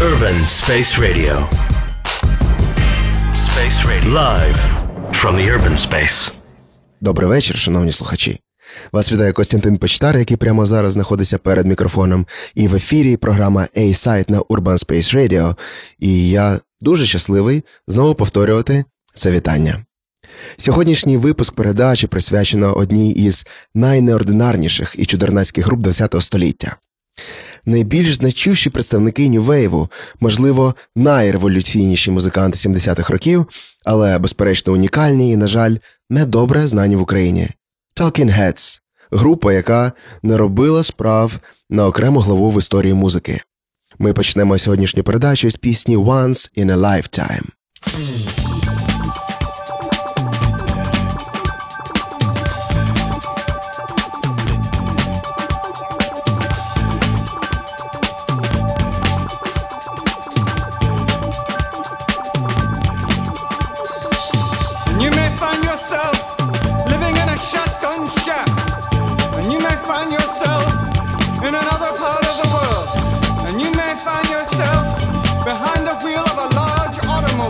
Urban Space Radio. Space Radio. Live from the Urban Space. Добрий вечір, шановні слухачі. Вас вітає Костянтин Почтар, який прямо зараз знаходиться перед мікрофоном. І в ефірі програма A-Site на Urban Space Radio. І я дуже щасливий знову повторювати це вітання. Сьогоднішній випуск передачі присвячено одній із найнеординарніших і чудернацьких груп ХХ століття найбільш значущі представники нювейву, можливо, найреволюційніші музиканти 70-х років, але безперечно унікальні і, на жаль, недобре знані в Україні. Talking Heads – група, яка не робила справ на окрему главу в історії музики. Ми почнемо сьогоднішню передачу з пісні Once in a Lifetime.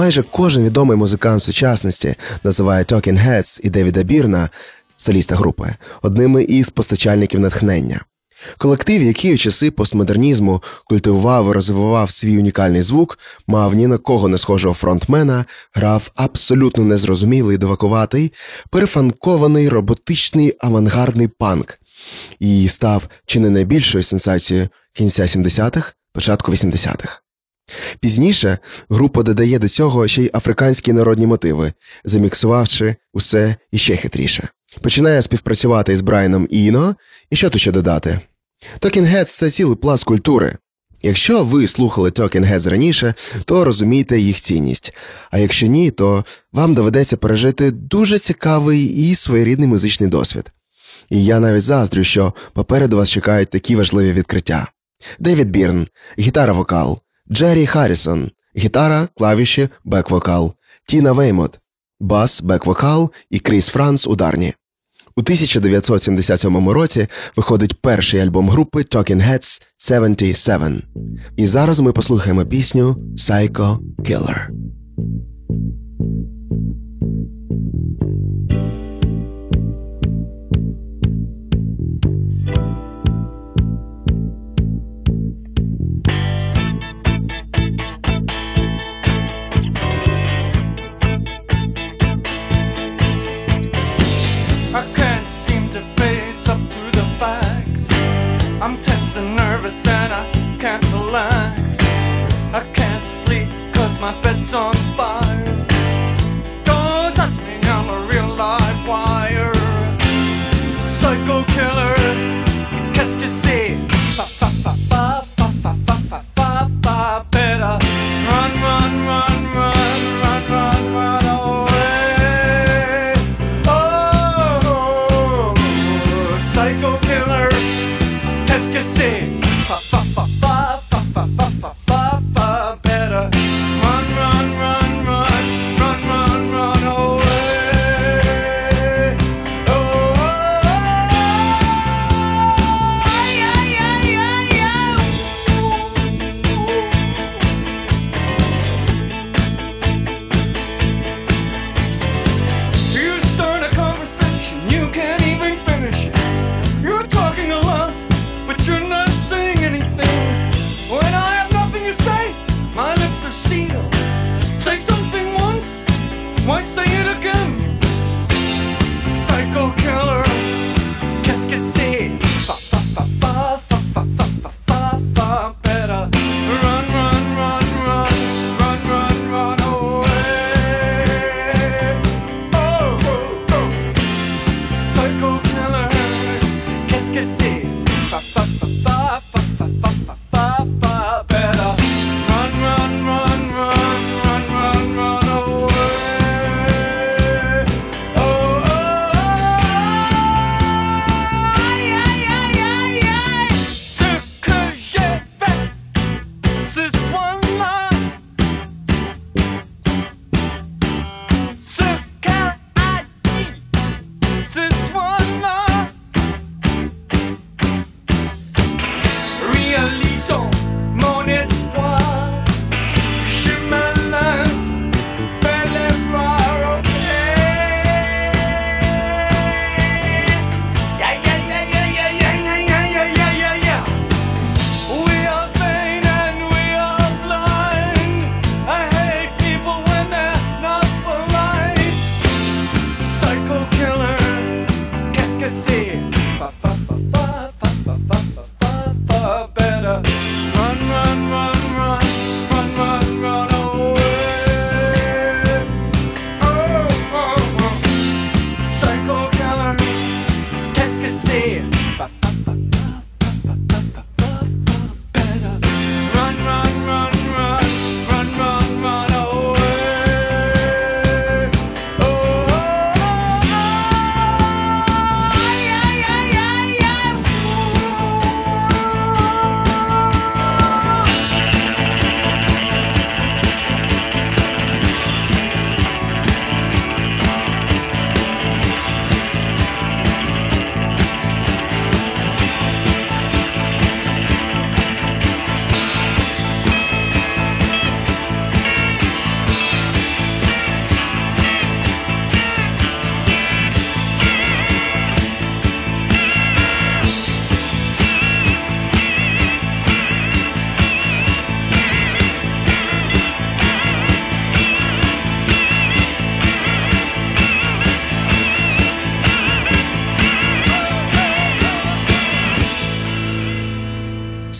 Майже кожен відомий музикант сучасності називає Talking Heads і Девіда Бірна, соліста групи, одними із постачальників натхнення. Колектив, який у часи постмодернізму культивував і розвивав свій унікальний звук, мав ні на кого не схожого фронтмена, грав абсолютно незрозумілий, довакуватий, перефанкований роботичний авангардний панк і став чи не найбільшою сенсацією кінця 70-х, початку 80-х. Пізніше група додає до цього ще й африканські народні мотиви, заміксувавши усе іще хитріше. Починає співпрацювати із Брайаном Іно, і що тут ще додати? Heads – це цілий пласт культури. Якщо ви слухали Heads раніше, то розумієте їх цінність. А якщо ні, то вам доведеться пережити дуже цікавий і своєрідний музичний досвід. І я навіть заздрю, що попереду вас чекають такі важливі відкриття: Девід Бірн, гітара вокал, Джері Харрісон, гітара, клавіші, бек-вокал, Тіна Веймот, бас, бек-вокал і Кріс Франц ударні. У 1977 році виходить перший альбом групи Talking Heads 77. І зараз ми послухаємо пісню Psycho Killer.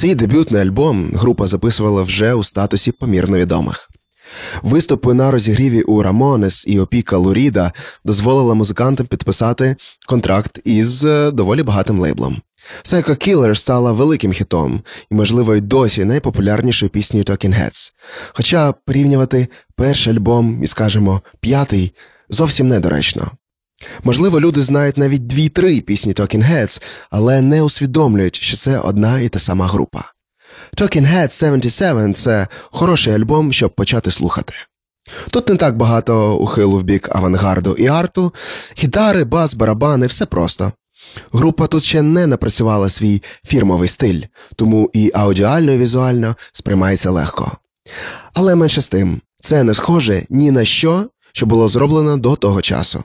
Свій дебютний альбом група записувала вже у статусі помірно відомих. Виступи на розігріві у Рамонес і опіка Луріда дозволила музикантам підписати контракт із е, доволі багатим лейблом. Psycho Killer стала великим хітом і, можливо, й досі найпопулярнішою піснею Talking Heads. Хоча порівнювати перший альбом і, скажімо, п'ятий зовсім недоречно. Можливо, люди знають навіть дві-три пісні Talking Heads, але не усвідомлюють, що це одна і та сама група. Talking Heads 77 – це хороший альбом, щоб почати слухати. Тут не так багато ухилу в бік авангарду і арту, гітари, бас, барабани, все просто. Група тут ще не напрацювала свій фірмовий стиль, тому і аудіально і візуально сприймається легко. Але менше з тим, це не схоже ні на що, що було зроблено до того часу.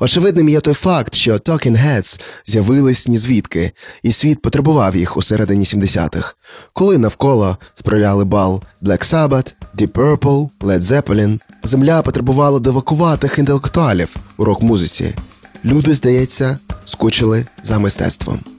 Очевидним є той факт, що Talking Heads з'явились ні звідки, і світ потребував їх у середині 70-х, коли навколо справляли бал Black Sabbath, Deep Purple, Led Zeppelin, земля потребувала девакуватих інтелектуалів у рок-музиці. Люди, здається, скучили за мистецтвом.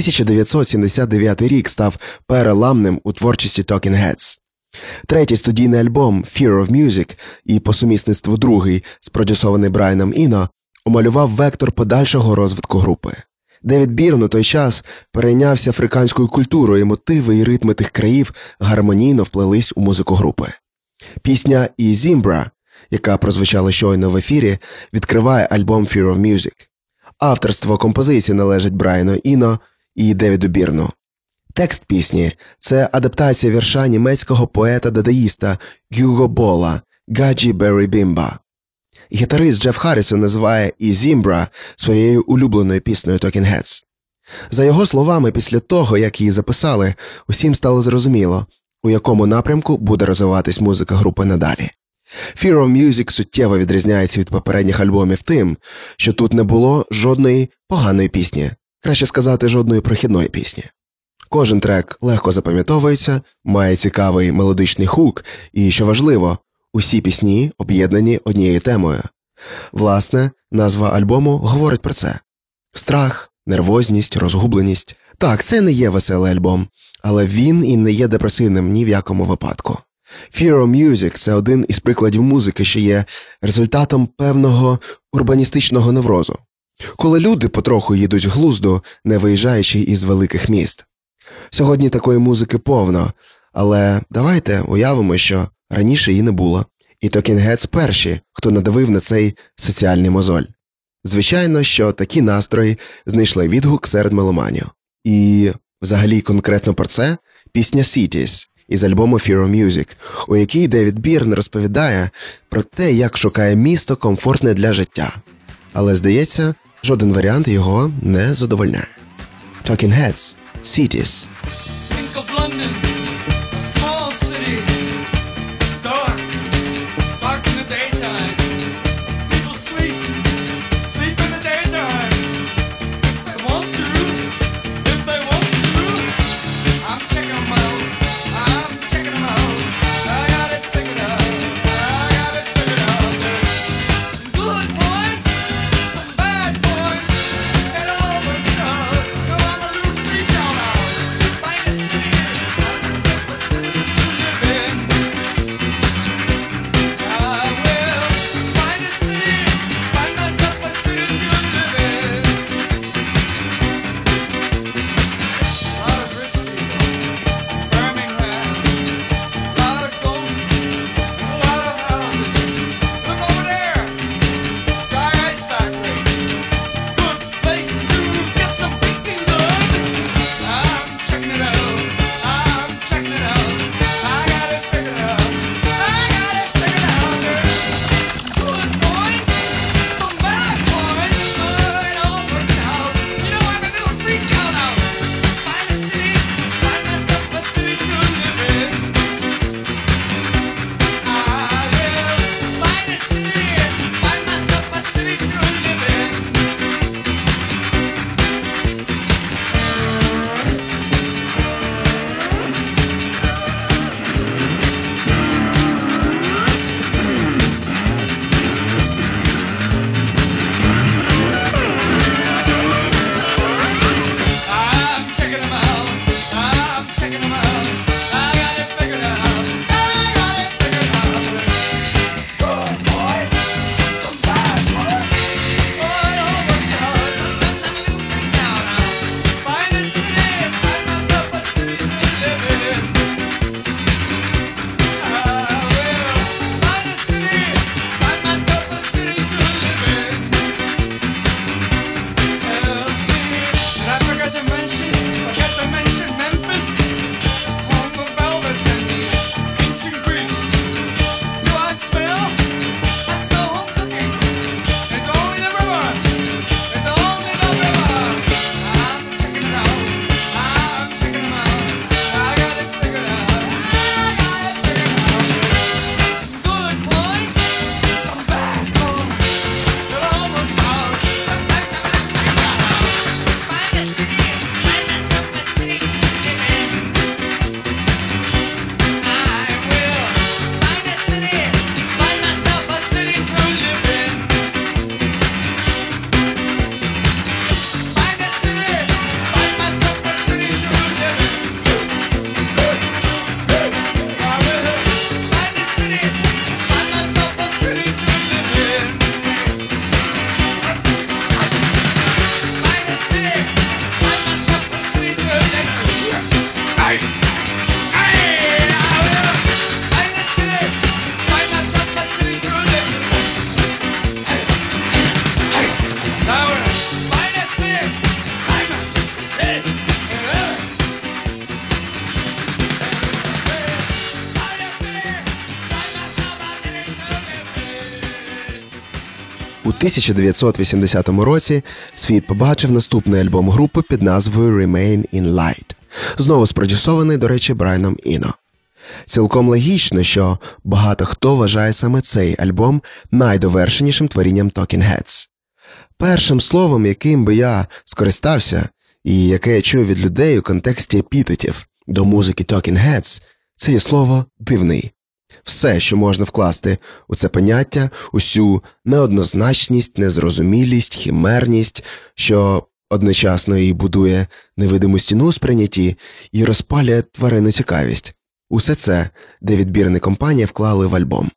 «1979 рік став переламним у творчості Talking Heads. Третій студійний альбом Fear of Music і по сумісництву другий, спродюсований Брайаном Іно, омалював вектор подальшого розвитку групи. Девід Бірн у той час перейнявся африканською культурою, і мотиви і ритми тих країв гармонійно вплелись у музику групи. Пісня і Зімбра, яка прозвучала щойно в ефірі, відкриває альбом Fear of Music. Авторство композиції належить Брайану Іно і Девіду Бірну. Текст пісні це адаптація вірша німецького поета дадаїста Гюго Бола Гаджі Беррі Бімба. Гітарист Джеф Харрісон називає і Зімбра своєю улюбленою піснею Talking Heads. За його словами, після того, як її записали, усім стало зрозуміло, у якому напрямку буде розвиватись музика групи надалі. Fear of Music суттєво відрізняється від попередніх альбомів тим, що тут не було жодної поганої пісні краще сказати, жодної прохідної пісні. Кожен трек легко запам'ятовується, має цікавий мелодичний хук, і, що важливо, усі пісні об'єднані однією темою. Власне, назва альбому говорить про це страх, нервозність, розгубленість. Так, це не є веселий альбом, але він і не є депресивним ні в якому випадку. Fear of Music – це один із прикладів музики, що є результатом певного урбаністичного неврозу коли люди потроху їдуть глузду, не виїжджаючи із великих міст. Сьогодні такої музики повно, але давайте уявимо, що раніше її не було, і Токінгетс перші, хто надавив на цей соціальний мозоль. Звичайно, що такі настрої знайшли відгук серед меломанів. І взагалі конкретно про це пісня Cities із альбому Fear of Music, у якій Девід Бірн розповідає про те, як шукає місто комфортне для життя. Але здається, Жоден варіант його не задовольняє. Talking Heads – Cities. Think of London. 1980 році світ побачив наступний альбом групи під назвою Remain in Light, знову спродюсований, до речі, Брайном Іно. Цілком логічно, що багато хто вважає саме цей альбом найдовершенішим творінням Talking Heads. Першим словом, яким би я скористався, і яке я чую від людей у контексті епітетів до музики Talking Heads, це є слово дивний. Все, що можна вкласти у це поняття, усю неоднозначність, незрозумілість, хімерність, що одночасно і будує невидиму стіну сприйнятті і розпалює тварину цікавість. Усе це Девід і компанія вклали в альбом.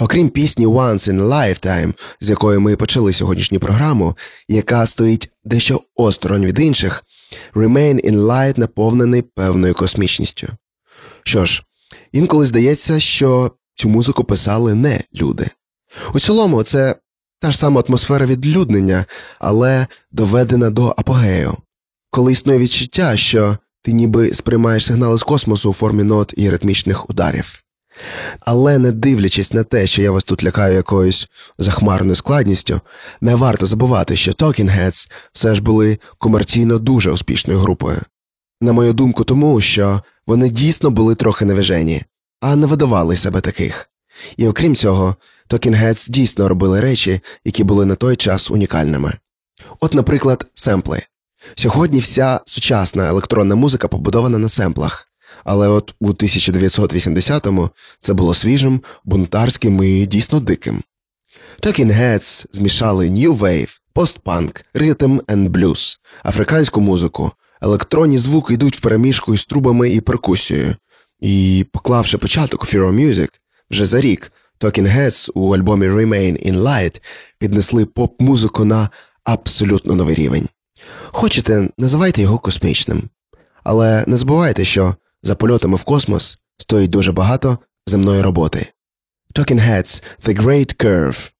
Окрім пісні Once in a Lifetime, з якої ми почали сьогоднішню програму, яка стоїть дещо осторонь від інших, Remain in Light наповнений певною космічністю. Що ж, інколи здається, що цю музику писали не люди. У цілому, це та ж сама атмосфера відлюднення, але доведена до апогею, коли існує відчуття, що ти ніби сприймаєш сигнали з космосу у формі нот і ритмічних ударів. Але не дивлячись на те, що я вас тут лякаю якоюсь захмарною складністю, не варто забувати, що Talking Heads все ж були комерційно дуже успішною групою. На мою думку, тому що вони дійсно були трохи невижені, а не видавали себе таких. І окрім цього, Heads дійсно робили речі, які були на той час унікальними. От, наприклад, семпли. Сьогодні вся сучасна електронна музика побудована на семплах, але от у 1980-му це було свіжим, бунтарським і дійсно диким. Talking Heads змішали New Wave, постпанк, ритм and blues, африканську музику, електронні звуки йдуть в переміжку із трубами і перкусією. І, поклавши початок Fear Music, вже за рік Talking Heads у альбомі Remain in Light піднесли поп-музику на абсолютно новий рівень. Хочете, називайте його космічним. Але не забувайте, що за польотами в космос стоїть дуже багато земної роботи. Talking Heads – The Great Curve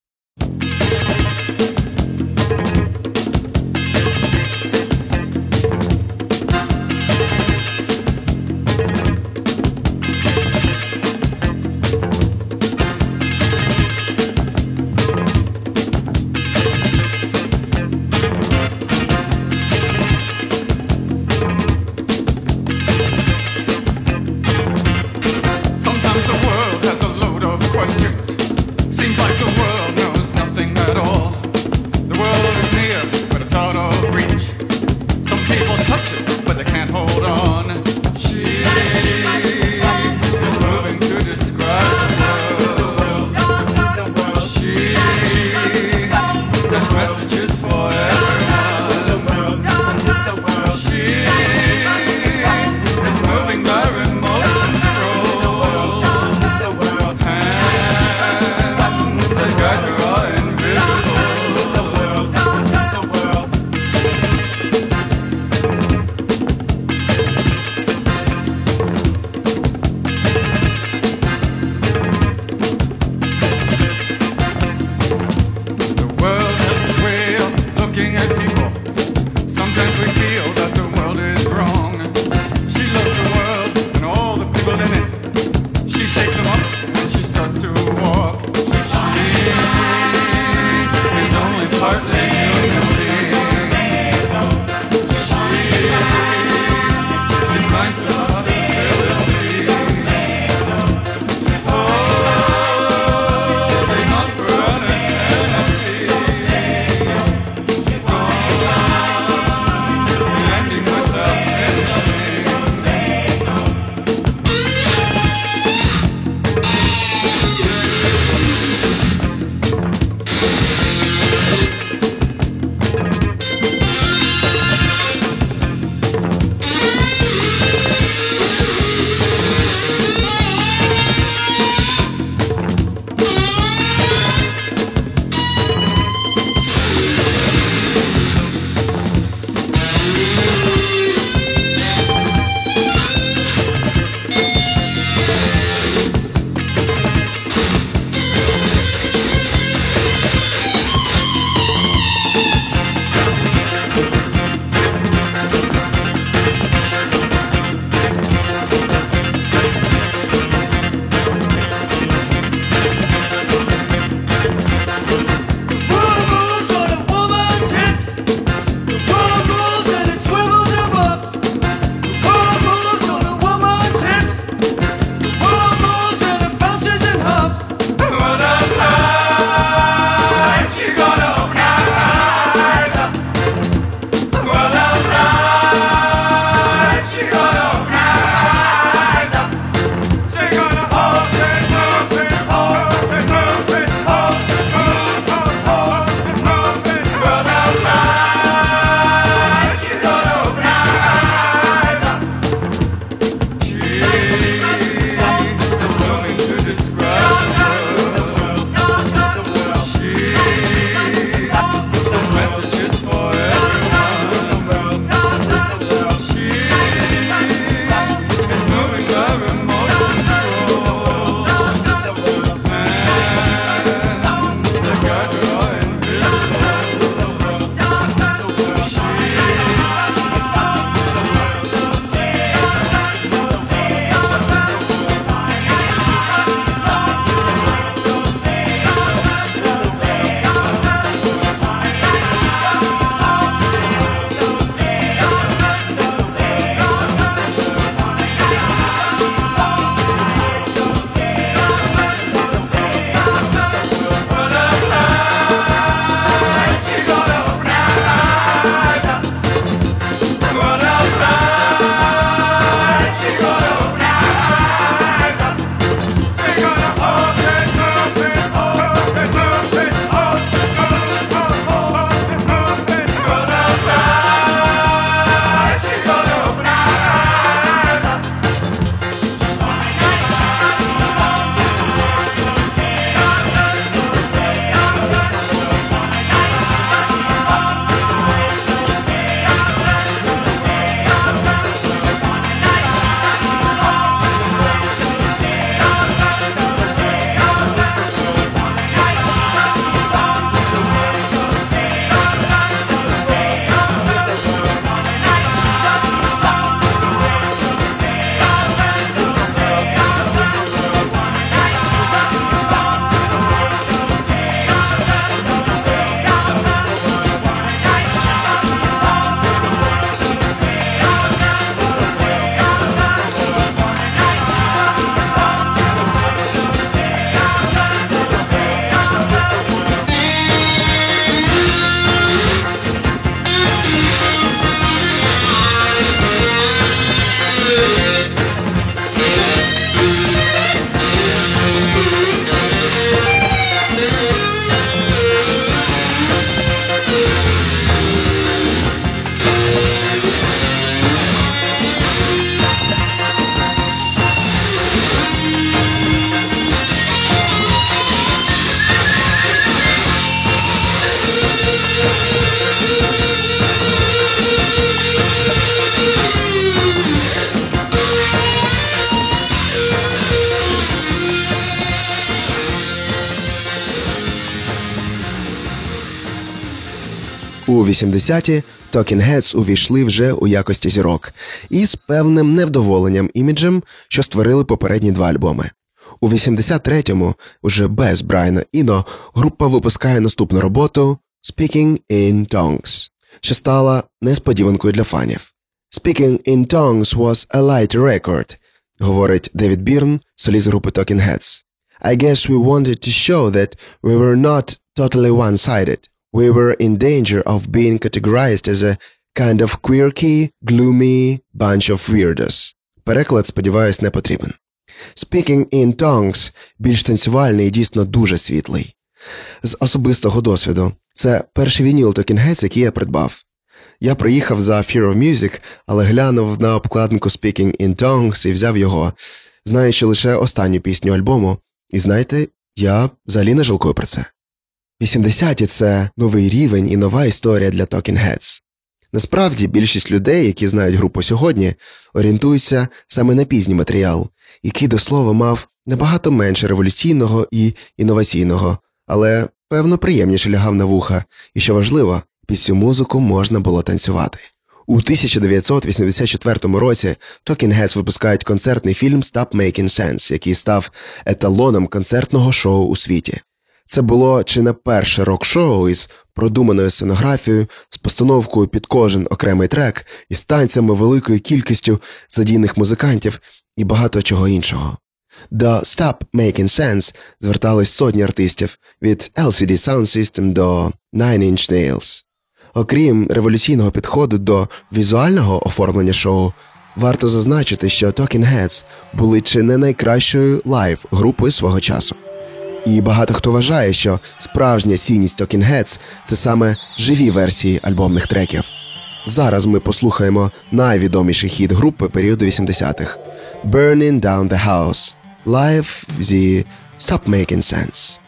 80-ті Talking Heads увійшли вже у якості зірок і з певним невдоволенням іміджем, що створили попередні два альбоми. У 83-му, уже без Брайана Іно, група випускає наступну роботу Speaking in Tongues, що стала несподіванкою для фанів. Speaking in Tongues was a light record, говорить Девід Бірн, соліст групи Talking Heads. I guess we wanted to show that we were not totally one-sided. We were in danger of being categorized as a kind of quirky, gloomy bunch of weirdos. Переклад, сподіваюсь, не потрібен. Speaking in Tongues більш танцювальний і дійсно дуже світлий. З особистого досвіду це перший вініл Heads, який я придбав. Я приїхав за Fear of Music, але глянув на обкладинку Speaking in Tongues і взяв його, знаючи лише останню пісню альбому. І знаєте, я взагалі не жалкую про це. 80-ті – це новий рівень і нова історія для Talking Heads. Насправді, більшість людей, які знають групу сьогодні, орієнтуються саме на пізній матеріал, який до слова мав набагато менше революційного і інноваційного, але певно приємніше лягав на вуха, і що важливо, під цю музику можна було танцювати. У 1984 році Talking Heads випускають концертний фільм Stop Making Sense, який став еталоном концертного шоу у світі. Це було чи не перше рок-шоу із продуманою сценографією, з постановкою під кожен окремий трек, із танцями великою кількістю задійних музикантів і багато чого іншого. До Stop Making Sense звертались сотні артистів від LCD Sound System до Nine Inch Nails. Окрім революційного підходу до візуального оформлення шоу, варто зазначити, що Talking Heads були чи не найкращою live групою свого часу. І багато хто вважає, що справжня цінність Talking Heads – це саме живі версії альбомних треків. Зараз ми послухаємо найвідоміший хіт групи періоду 80-х Burning Down the House Live зі Stop Making Sense.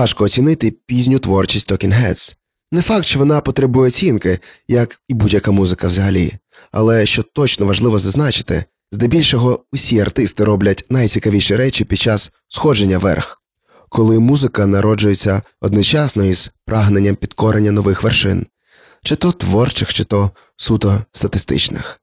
Важко оцінити пізню творчість Talking Heads. Не факт, що вона потребує оцінки, як і будь-яка музика взагалі, але що точно важливо зазначити, здебільшого усі артисти роблять найцікавіші речі під час сходження вверх, коли музика народжується одночасно із прагненням підкорення нових вершин, чи то творчих, чи то суто статистичних.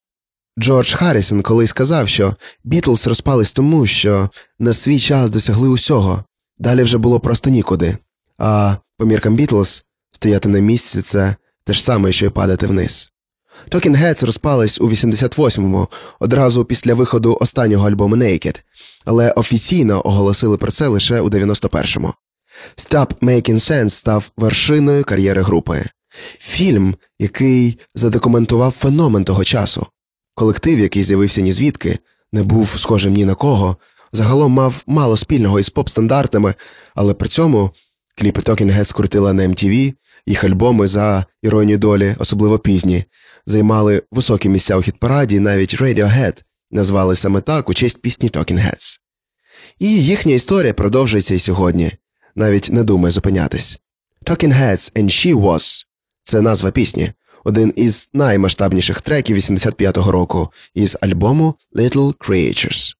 Джордж Харрісон колись сказав, що Бітлз розпались тому, що на свій час досягли усього, далі вже було просто нікуди. А по міркам Бітлз стояти на місці це те ж саме, що й падати вниз. Talking Heads розпались у 88-му, одразу після виходу останнього альбому Naked, але офіційно оголосили про це лише у 91-му. Stop Making Sense став вершиною кар'єри групи. Фільм, який задокументував феномен того часу. Колектив, який з'явився ні звідки, не був схожим ні на кого, загалом мав мало спільного із поп-стандартами, але при цьому кліпи Talking Heads крутила на MTV, їх альбоми за іронію долі, особливо пізні, займали високі місця у хіт-параді, навіть Radiohead назвали саме так у честь пісні Talking Heads. І їхня історія продовжується і сьогодні, навіть не думає зупинятись. Talking Heads and She Was – це назва пісні, один із наймасштабніших треків 85-го року із альбому Little Creatures.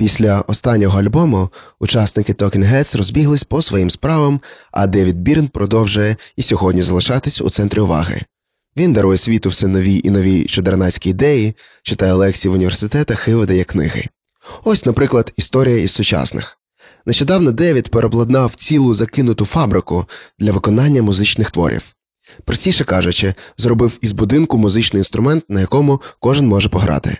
Після останнього альбому учасники Talking Heads розбіглись по своїм справам, а Девід Бірн продовжує і сьогодні залишатись у центрі уваги. Він дарує світу все нові і нові чудернацькі ідеї, читає лекції в університетах і видає книги. Ось, наприклад, історія із сучасних. Нещодавно Девід переобладнав цілу закинуту фабрику для виконання музичних творів. Простіше кажучи, зробив із будинку музичний інструмент, на якому кожен може пограти.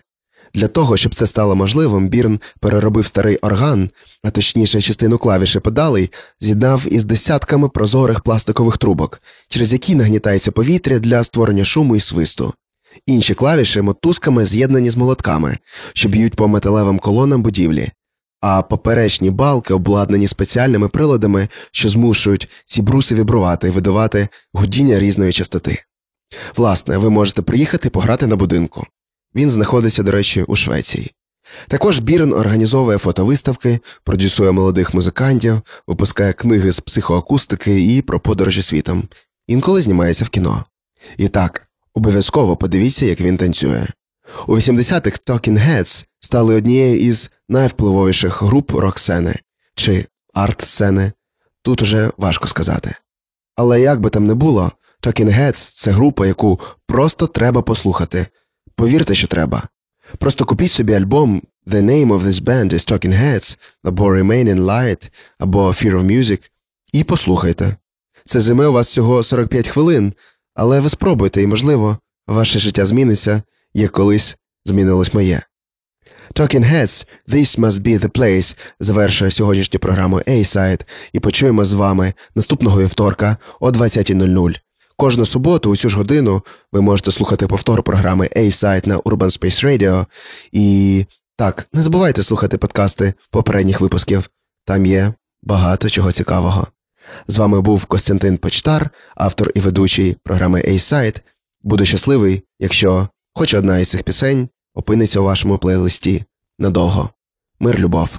Для того, щоб це стало можливим, Бірн переробив старий орган, а точніше частину клавіші педалей, з'єднав із десятками прозорих пластикових трубок, через які нагнітається повітря для створення шуму і свисту. Інші клавіші мотузками з'єднані з молотками, що б'ють по металевим колонам будівлі, а поперечні балки обладнані спеціальними приладами, що змушують ці бруси вібрувати і видавати гудіння різної частоти. Власне, ви можете приїхати пограти на будинку. Він знаходиться, до речі, у Швеції. Також Бірн організовує фотовиставки, продюсує молодих музикантів, випускає книги з психоакустики і про подорожі світом, інколи знімається в кіно. І так, обов'язково подивіться, як він танцює. У 80-х Talking Heads стали однією із найвпливовіших груп рок-сцени чи арт-сцени. Тут уже важко сказати. Але як би там не було, Talking Heads – це група, яку просто треба послухати. Повірте, що треба. Просто купіть собі альбом The Name of This Band is Talking Heads або Remain in Light або Fear of Music і послухайте. Це займе у вас всього 45 хвилин, але ви спробуйте і, можливо, ваше життя зміниться, як колись змінилось моє. Talking Heads This Must Be The Place завершує сьогоднішню програму A-Side і почуємо з вами наступного вівторка о 20.00. Кожну суботу, у цю ж годину, ви можете слухати повтор програми A-Side на Urban Space Radio. І так, не забувайте слухати подкасти попередніх випусків. Там є багато чого цікавого. З вами був Костянтин Почтар, автор і ведучий програми A-Side. Буду щасливий, якщо хоч одна із цих пісень опиниться у вашому плейлисті надовго. Мир любов.